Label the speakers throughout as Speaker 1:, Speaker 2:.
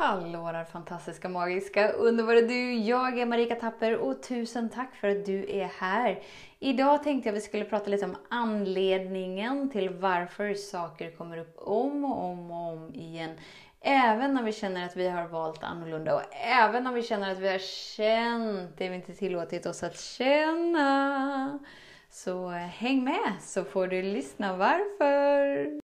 Speaker 1: Hallå där fantastiska, magiska, underbara du! Jag är Marika Tapper och tusen tack för att du är här. Idag tänkte jag att vi skulle prata lite om anledningen till varför saker kommer upp om och om och om igen. Även när vi känner att vi har valt annorlunda och även när vi känner att vi har känt det vi inte tillåtit oss att känna. Så eh, häng med så får du lyssna varför.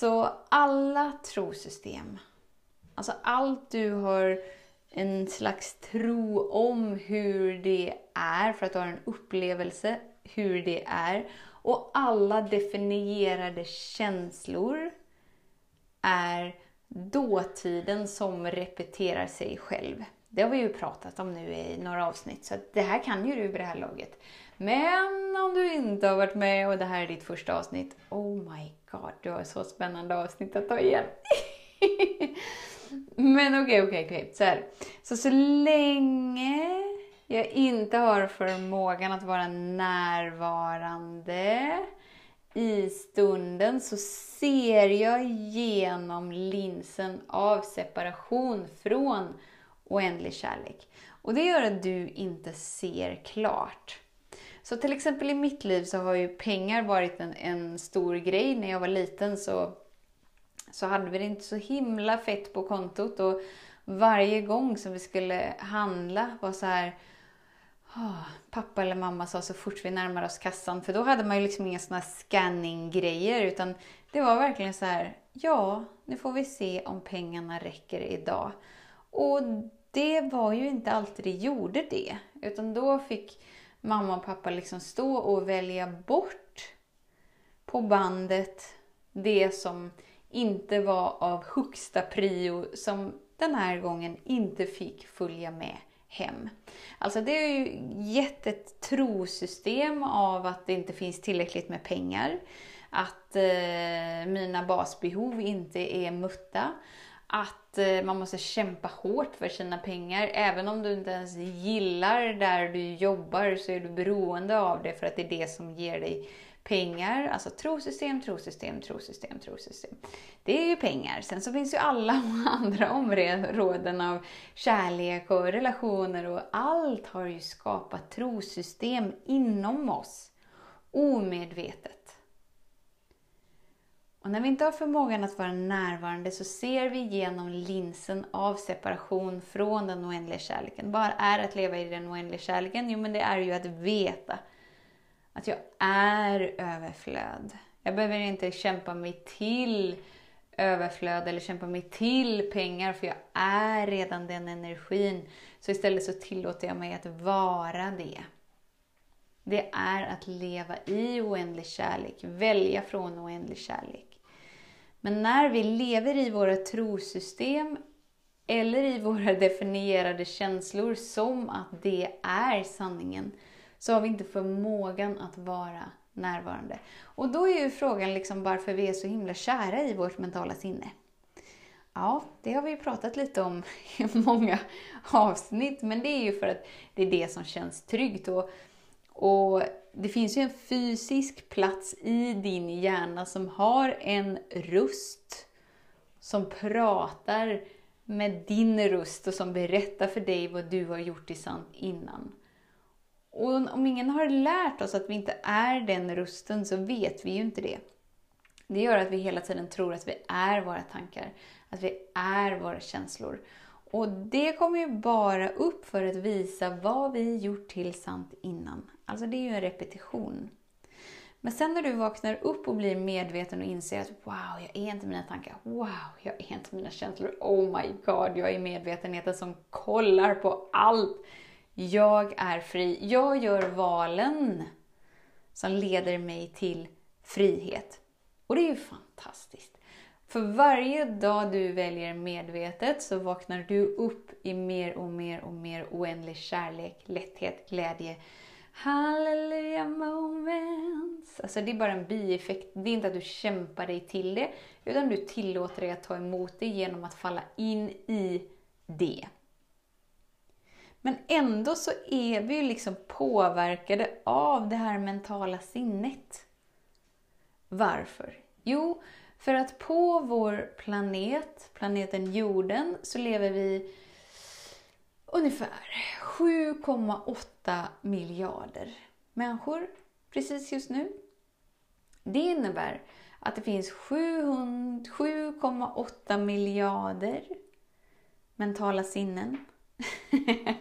Speaker 1: Så alla trosystem, alltså allt du har en slags tro om hur det är, för att du har en upplevelse hur det är. Och alla definierade känslor är dåtiden som repeterar sig själv. Det har vi ju pratat om nu i några avsnitt, så det här kan ju du vid det här laget. Men om du inte har varit med och det här är ditt första avsnitt, oh my god, du har så spännande avsnitt att ta igen. Men okej, okay, okej, okay, okej. Okay. Så, här. så så länge jag inte har förmågan att vara närvarande i stunden så ser jag genom linsen av separation från oändlig kärlek. Och det gör att du inte ser klart. Så till exempel i mitt liv så har ju pengar varit en, en stor grej. När jag var liten så, så hade vi det inte så himla fett på kontot. Och varje gång som vi skulle handla var så här oh, Pappa eller mamma sa så fort vi närmar oss kassan. För då hade man ju liksom inga såna scanning-grejer. Utan det var verkligen så här, ja, nu får vi se om pengarna räcker idag. Och det var ju inte alltid det gjorde det. Utan då fick mamma och pappa liksom stå och välja bort på bandet det som inte var av högsta prio som den här gången inte fick följa med hem. Alltså det har ju gett ett trosystem av att det inte finns tillräckligt med pengar. Att eh, mina basbehov inte är mutta att eh, man måste kämpa hårt för sina pengar. Även om du inte ens gillar där du jobbar så är du beroende av det för att det är det som ger dig pengar. Alltså trosystem, trosystem, trosystem, trosystem. Det är ju pengar. Sen så finns ju alla andra områden av kärlek och relationer och allt har ju skapat trosystem inom oss. Omedvetet. Och när vi inte har förmågan att vara närvarande så ser vi genom linsen av separation från den oändliga kärleken. Vad är att leva i den oändliga kärleken? Jo, men det är ju att veta att jag är överflöd. Jag behöver inte kämpa mig till överflöd eller kämpa mig till pengar för jag är redan den energin. Så istället så tillåter jag mig att vara det. Det är att leva i oändlig kärlek, välja från oändlig kärlek. Men när vi lever i våra trosystem eller i våra definierade känslor som att det är sanningen, så har vi inte förmågan att vara närvarande. Och då är ju frågan liksom varför vi är så himla kära i vårt mentala sinne. Ja, det har vi ju pratat lite om i många avsnitt, men det är ju för att det är det som känns tryggt. Och, och det finns ju en fysisk plats i din hjärna som har en röst som pratar med din röst och som berättar för dig vad du har gjort i sant innan. Och om ingen har lärt oss att vi inte är den rösten så vet vi ju inte det. Det gör att vi hela tiden tror att vi är våra tankar, att vi är våra känslor. Och det kommer ju bara upp för att visa vad vi gjort till sant innan. Alltså det är ju en repetition. Men sen när du vaknar upp och blir medveten och inser att wow, jag är inte mina tankar. Wow, jag är inte mina känslor. Oh my god, jag är medvetenheten som kollar på allt. Jag är fri. Jag gör valen som leder mig till frihet. Och det är ju fantastiskt. För varje dag du väljer medvetet så vaknar du upp i mer och mer och mer oändlig kärlek, lätthet, glädje. Halleluja moments! Alltså det är bara en bieffekt. Det är inte att du kämpar dig till det, utan du tillåter dig att ta emot det genom att falla in i det. Men ändå så är vi ju liksom påverkade av det här mentala sinnet. Varför? Jo, för att på vår planet, planeten jorden, så lever vi ungefär 7,8 miljarder människor precis just nu. Det innebär att det finns 7,8 miljarder mentala sinnen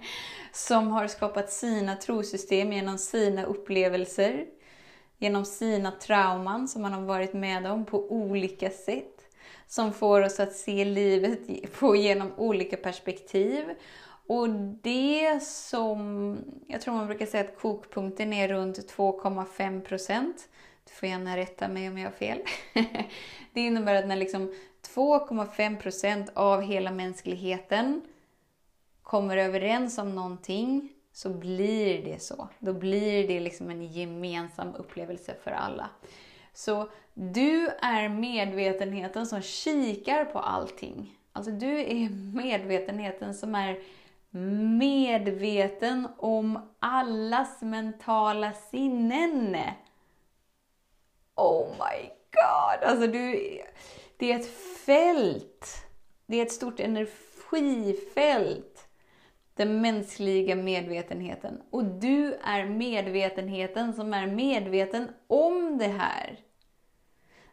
Speaker 1: som har skapat sina trosystem genom sina upplevelser, genom sina trauman som man har varit med om på olika sätt, som får oss att se livet på genom olika perspektiv. Och det som, jag tror man brukar säga att kokpunkten är runt 2,5 procent. Du får gärna rätta mig om jag har fel. det innebär att när liksom 2,5 procent av hela mänskligheten kommer överens om någonting så blir det så. Då blir det liksom en gemensam upplevelse för alla. Så du är medvetenheten som kikar på allting. Alltså du är medvetenheten som är medveten om allas mentala sinnen. Oh my god! Alltså du, det är ett fält. Det är ett stort energifält den mänskliga medvetenheten. Och du är medvetenheten som är medveten om det här.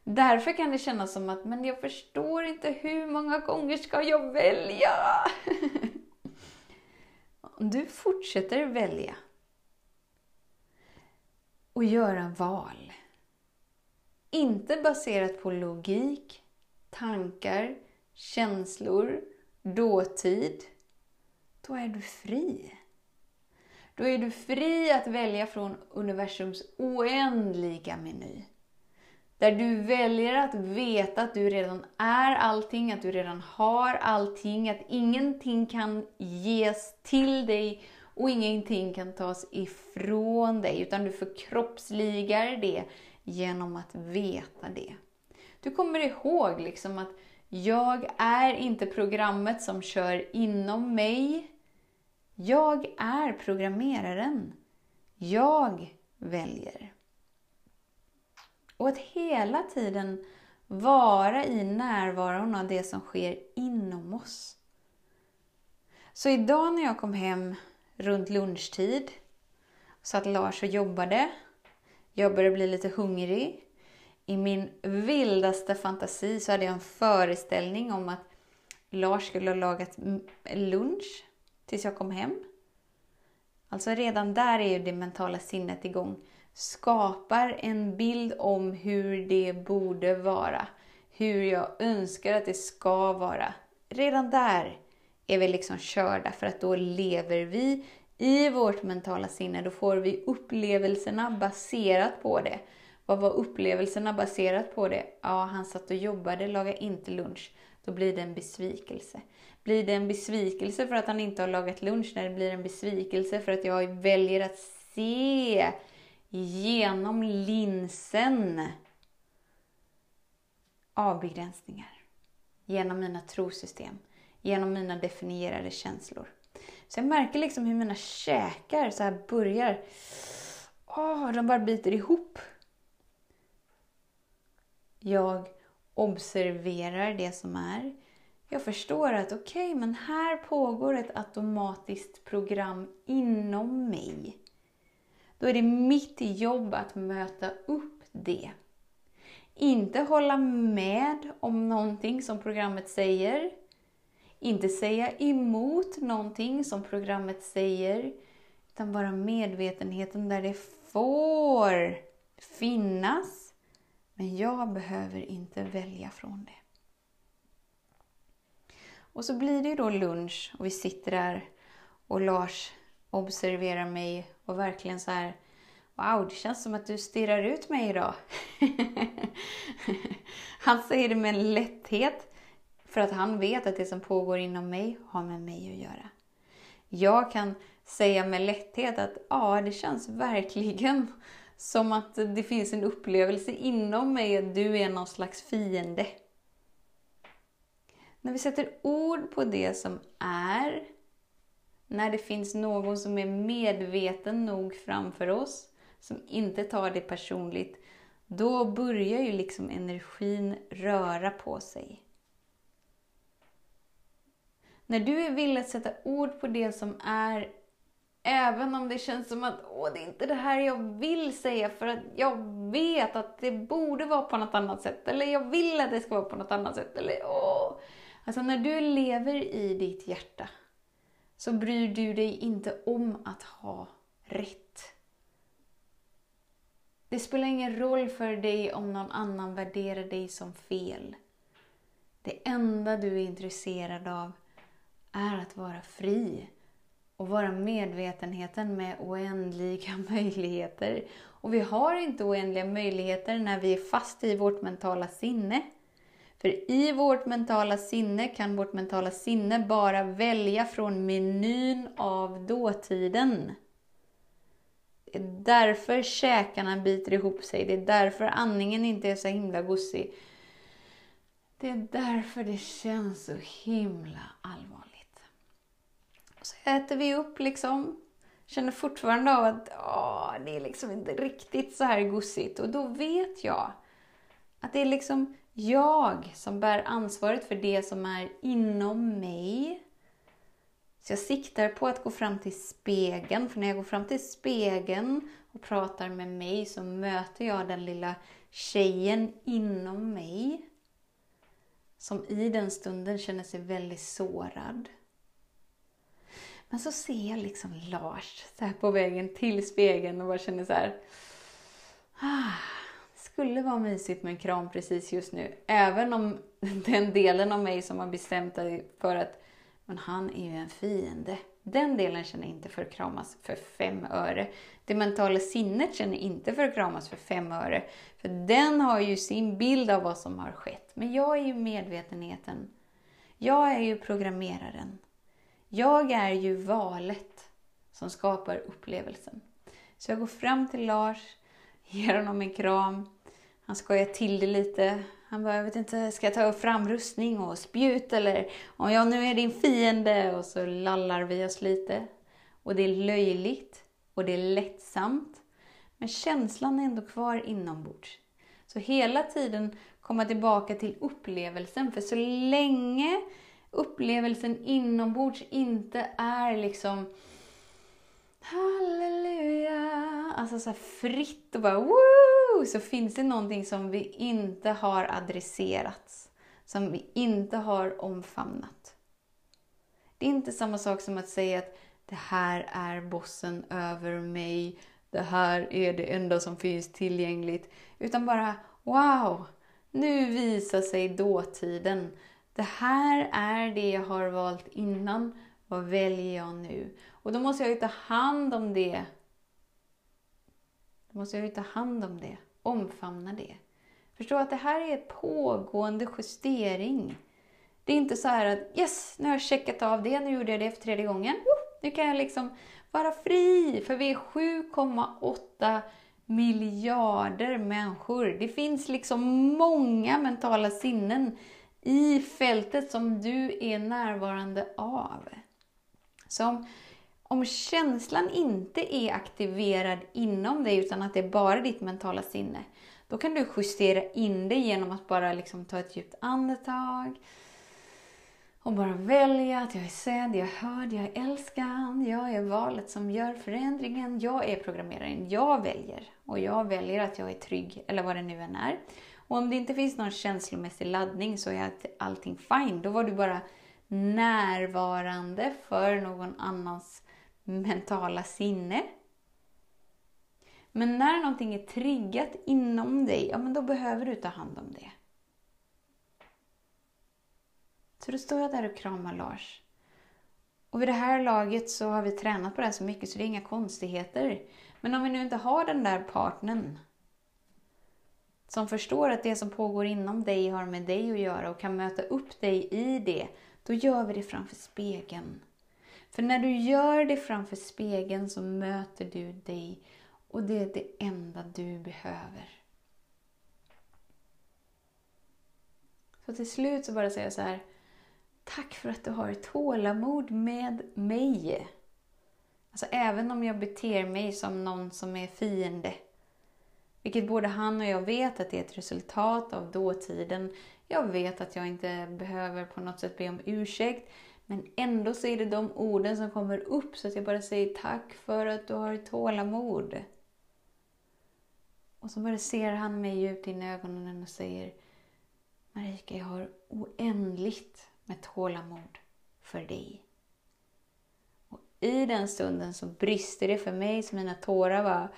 Speaker 1: Därför kan det kännas som att, men jag förstår inte hur många gånger ska jag välja? du fortsätter välja och göra val. Inte baserat på logik, tankar, känslor, dåtid, då är du fri. Då är du fri att välja från universums oändliga meny. Där du väljer att veta att du redan är allting, att du redan har allting, att ingenting kan ges till dig och ingenting kan tas ifrån dig, utan du förkroppsligar det genom att veta det. Du kommer ihåg liksom att jag är inte programmet som kör inom mig, jag är programmeraren. Jag väljer. Och att hela tiden vara i närvaron av det som sker inom oss. Så idag när jag kom hem runt lunchtid så att Lars och jobbade. Jag började bli lite hungrig. I min vildaste fantasi så hade jag en föreställning om att Lars skulle ha lagat lunch tills jag kom hem. Alltså redan där är ju det mentala sinnet igång. Skapar en bild om hur det borde vara. Hur jag önskar att det ska vara. Redan där är vi liksom körda för att då lever vi i vårt mentala sinne. Då får vi upplevelserna baserat på det. Vad var upplevelserna baserat på det? Ja, han satt och jobbade, lagade inte lunch. Då blir det en besvikelse. Blir det en besvikelse för att han inte har lagat lunch? När det blir en besvikelse för att jag väljer att se genom linsen av begränsningar. Genom mina trosystem. Genom mina definierade känslor. Så jag märker liksom hur mina käkar så här börjar... Åh, de bara biter ihop. Jag observerar det som är. Jag förstår att okej, okay, men här pågår ett automatiskt program inom mig. Då är det mitt jobb att möta upp det. Inte hålla med om någonting som programmet säger. Inte säga emot någonting som programmet säger. Utan bara medvetenheten där det får finnas. Men jag behöver inte välja från det. Och så blir det ju då lunch och vi sitter där och Lars observerar mig och verkligen så här Wow, det känns som att du stirrar ut mig idag. han säger det med en lätthet för att han vet att det som pågår inom mig har med mig att göra. Jag kan säga med lätthet att ja, det känns verkligen som att det finns en upplevelse inom mig att du är någon slags fiende. När vi sätter ord på det som är, när det finns någon som är medveten nog framför oss, som inte tar det personligt, då börjar ju liksom energin röra på sig. När du är villig att sätta ord på det som är, även om det känns som att Åh, det är inte det här jag vill säga för att jag vet att det borde vara på något annat sätt. Eller jag vill att det ska vara på något annat sätt. Eller, åh. Alltså när du lever i ditt hjärta så bryr du dig inte om att ha rätt. Det spelar ingen roll för dig om någon annan värderar dig som fel. Det enda du är intresserad av är att vara fri och vara medvetenheten med oändliga möjligheter. Och vi har inte oändliga möjligheter när vi är fast i vårt mentala sinne. För i vårt mentala sinne kan vårt mentala sinne bara välja från menyn av dåtiden. Det är därför käkarna biter ihop sig. Det är därför andningen inte är så himla gosig. Det är därför det känns så himla allvarligt. Så äter vi upp liksom. Känner fortfarande av att åh, det är liksom inte riktigt så här gosigt. Och då vet jag att det är liksom jag som bär ansvaret för det som är inom mig. Så jag siktar på att gå fram till spegeln, för när jag går fram till spegeln och pratar med mig så möter jag den lilla tjejen inom mig. Som i den stunden känner sig väldigt sårad. Men så ser jag liksom Lars så här på vägen till spegeln och bara känner så här. Ah, skulle vara mysigt med en kram precis just nu. Även om den delen av mig som har bestämt sig för att men han är ju en fiende. Den delen känner inte för att kramas för fem öre. Det mentala sinnet känner inte för att kramas för fem öre. För den har ju sin bild av vad som har skett. Men jag är ju medvetenheten. Jag är ju programmeraren. Jag är ju valet som skapar upplevelsen. Så jag går fram till Lars, ger honom en kram. Han skojar till det lite. Han bara, jag vet inte, ska jag ta fram rustning och spjut eller om jag nu är din fiende? Och så lallar vi oss lite. Och det är löjligt och det är lättsamt. Men känslan är ändå kvar inombords. Så hela tiden komma tillbaka till upplevelsen. För så länge upplevelsen inombords inte är liksom halleluja, alltså så fritt och bara woo, så finns det någonting som vi inte har adresserat, som vi inte har omfamnat. Det är inte samma sak som att säga att det här är bossen över mig, det här är det enda som finns tillgängligt, utan bara wow, nu visar sig dåtiden det här är det jag har valt innan. Vad väljer jag nu? Och då måste jag ju ta hand om det. Då måste jag ju ta hand om det. Omfamna det. Förstå att det här är en pågående justering. Det är inte så här att yes, nu har jag checkat av det, nu gjorde jag det för tredje gången. Nu kan jag liksom vara fri, för vi är 7,8 miljarder människor. Det finns liksom många mentala sinnen i fältet som du är närvarande av. Så om, om känslan inte är aktiverad inom dig utan att det är bara ditt mentala sinne, då kan du justera in det genom att bara liksom ta ett djupt andetag och bara välja att jag är sedd, jag är hörd, jag är älskad, jag är valet som gör förändringen, jag är programmeraren, jag väljer. Och jag väljer att jag är trygg, eller vad det nu än är. Och om det inte finns någon känslomässig laddning så är allting fine. Då var du bara närvarande för någon annans mentala sinne. Men när någonting är triggat inom dig, ja men då behöver du ta hand om det. Så då står jag där och kramar Lars. Och vid det här laget så har vi tränat på det här så mycket så det är inga konstigheter. Men om vi nu inte har den där partnern som förstår att det som pågår inom dig har med dig att göra och kan möta upp dig i det, då gör vi det framför spegeln. För när du gör det framför spegeln så möter du dig och det är det enda du behöver. Så till slut så bara säger jag så här. Tack för att du har tålamod med mig. Alltså även om jag beter mig som någon som är fiende. Vilket både han och jag vet att det är ett resultat av dåtiden. Jag vet att jag inte behöver på något sätt be om ursäkt. Men ändå så är det de orden som kommer upp så att jag bara säger tack för att du har tålamod. Och så bara ser han mig djupt in i ögonen och säger Marika, jag har oändligt med tålamod för dig. Och i den stunden så brister det för mig så mina tårar var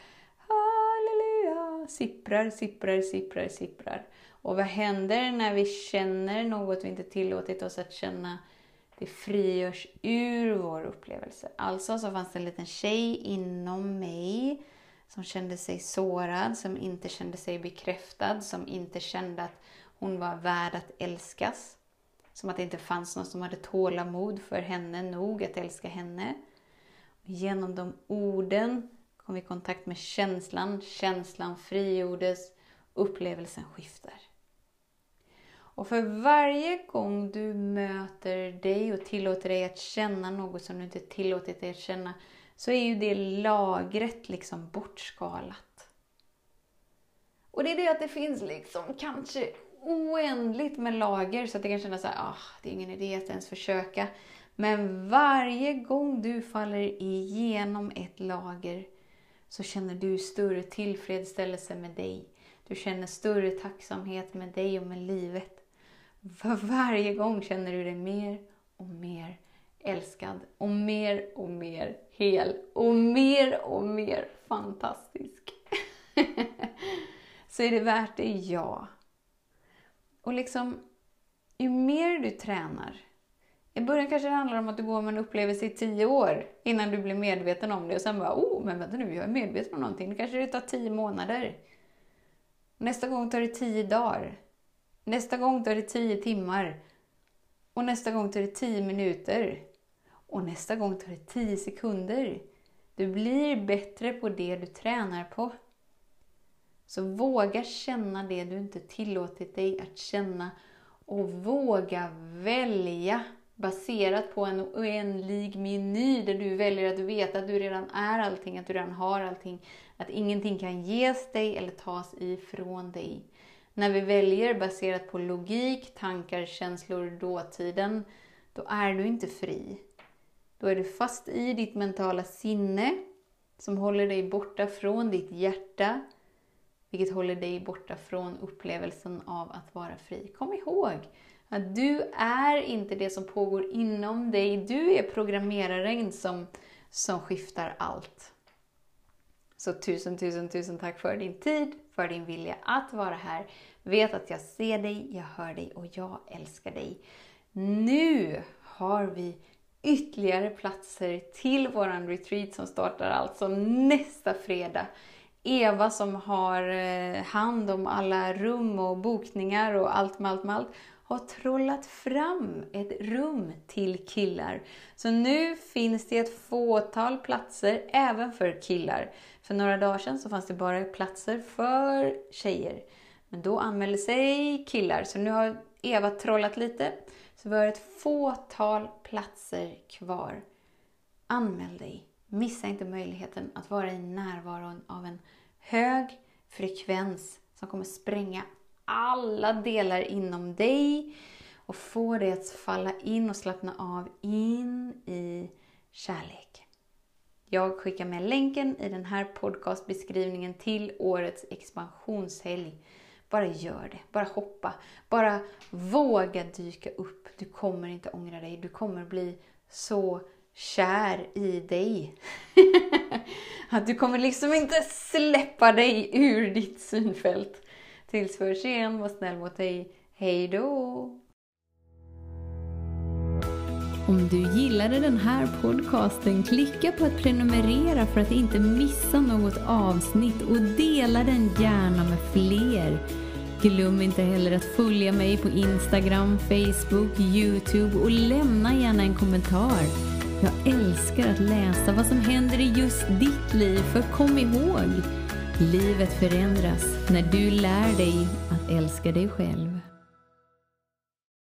Speaker 1: sipprar, sipprar, sipprar, sipprar. Och vad händer när vi känner något vi inte tillåtit oss att känna? Det frigörs ur vår upplevelse. Alltså så fanns det en liten tjej inom mig som kände sig sårad, som inte kände sig bekräftad, som inte kände att hon var värd att älskas. Som att det inte fanns någon som hade tålamod för henne nog att älska henne. Genom de orden kom i kontakt med känslan, känslan frigjordes, upplevelsen skiftar. Och för varje gång du möter dig och tillåter dig att känna något som du inte tillåtit dig att känna, så är ju det lagret liksom bortskalat. Och det är det att det finns liksom kanske oändligt med lager så att det kan kännas såhär, ah, det är ingen idé att ens försöka. Men varje gång du faller igenom ett lager så känner du större tillfredsställelse med dig. Du känner större tacksamhet med dig och med livet. För varje gång känner du dig mer och mer älskad och mer och mer hel och mer och mer fantastisk. så är det värt det, ja. Och liksom, ju mer du tränar, i början kanske det handlar om att du går med en upplevelse i tio år innan du blir medveten om det och sen bara, oh, men vänta nu, jag är medveten om någonting. Det kanske det tar tio månader. Nästa gång tar det tio dagar. Nästa gång tar det tio timmar. Och nästa gång tar det tio minuter. Och nästa gång tar det tio sekunder. Du blir bättre på det du tränar på. Så våga känna det du inte tillåtit dig att känna och våga välja baserat på en oändlig meny där du väljer att veta att du redan är allting, att du redan har allting, att ingenting kan ges dig eller tas ifrån dig. När vi väljer baserat på logik, tankar, känslor, dåtiden, då är du inte fri. Då är du fast i ditt mentala sinne som håller dig borta från ditt hjärta, vilket håller dig borta från upplevelsen av att vara fri. Kom ihåg att du är inte det som pågår inom dig. Du är programmeraren som, som skiftar allt. Så tusen, tusen, tusen tack för din tid, för din vilja att vara här. Vet att jag ser dig, jag hör dig och jag älskar dig. Nu har vi ytterligare platser till våran retreat som startar alltså nästa fredag. Eva som har eh, hand om alla rum och bokningar och allt med allt med allt har trollat fram ett rum till killar. Så nu finns det ett fåtal platser även för killar. För några dagar sedan så fanns det bara platser för tjejer. Men då anmälde sig killar, så nu har Eva trollat lite. Så vi har ett fåtal platser kvar. Anmäl dig! Missa inte möjligheten att vara i närvaron av en hög frekvens som kommer spränga alla delar inom dig och få dig att falla in och slappna av in i kärlek. Jag skickar med länken i den här podcastbeskrivningen till årets expansionshelg. Bara gör det, bara hoppa, bara våga dyka upp. Du kommer inte ångra dig, du kommer bli så kär i dig. att du kommer liksom inte släppa dig ur ditt synfält. Tills för sen, var snäll mot dig. Hej då! Om du gillade den här podcasten, klicka på att prenumerera för att inte missa något avsnitt och dela den gärna med fler. Glöm inte heller att följa mig på Instagram, Facebook, Youtube och lämna gärna en kommentar. Jag älskar att läsa vad som händer i just ditt liv, för kom ihåg, livet förändras när du lär dig att älska dig själv.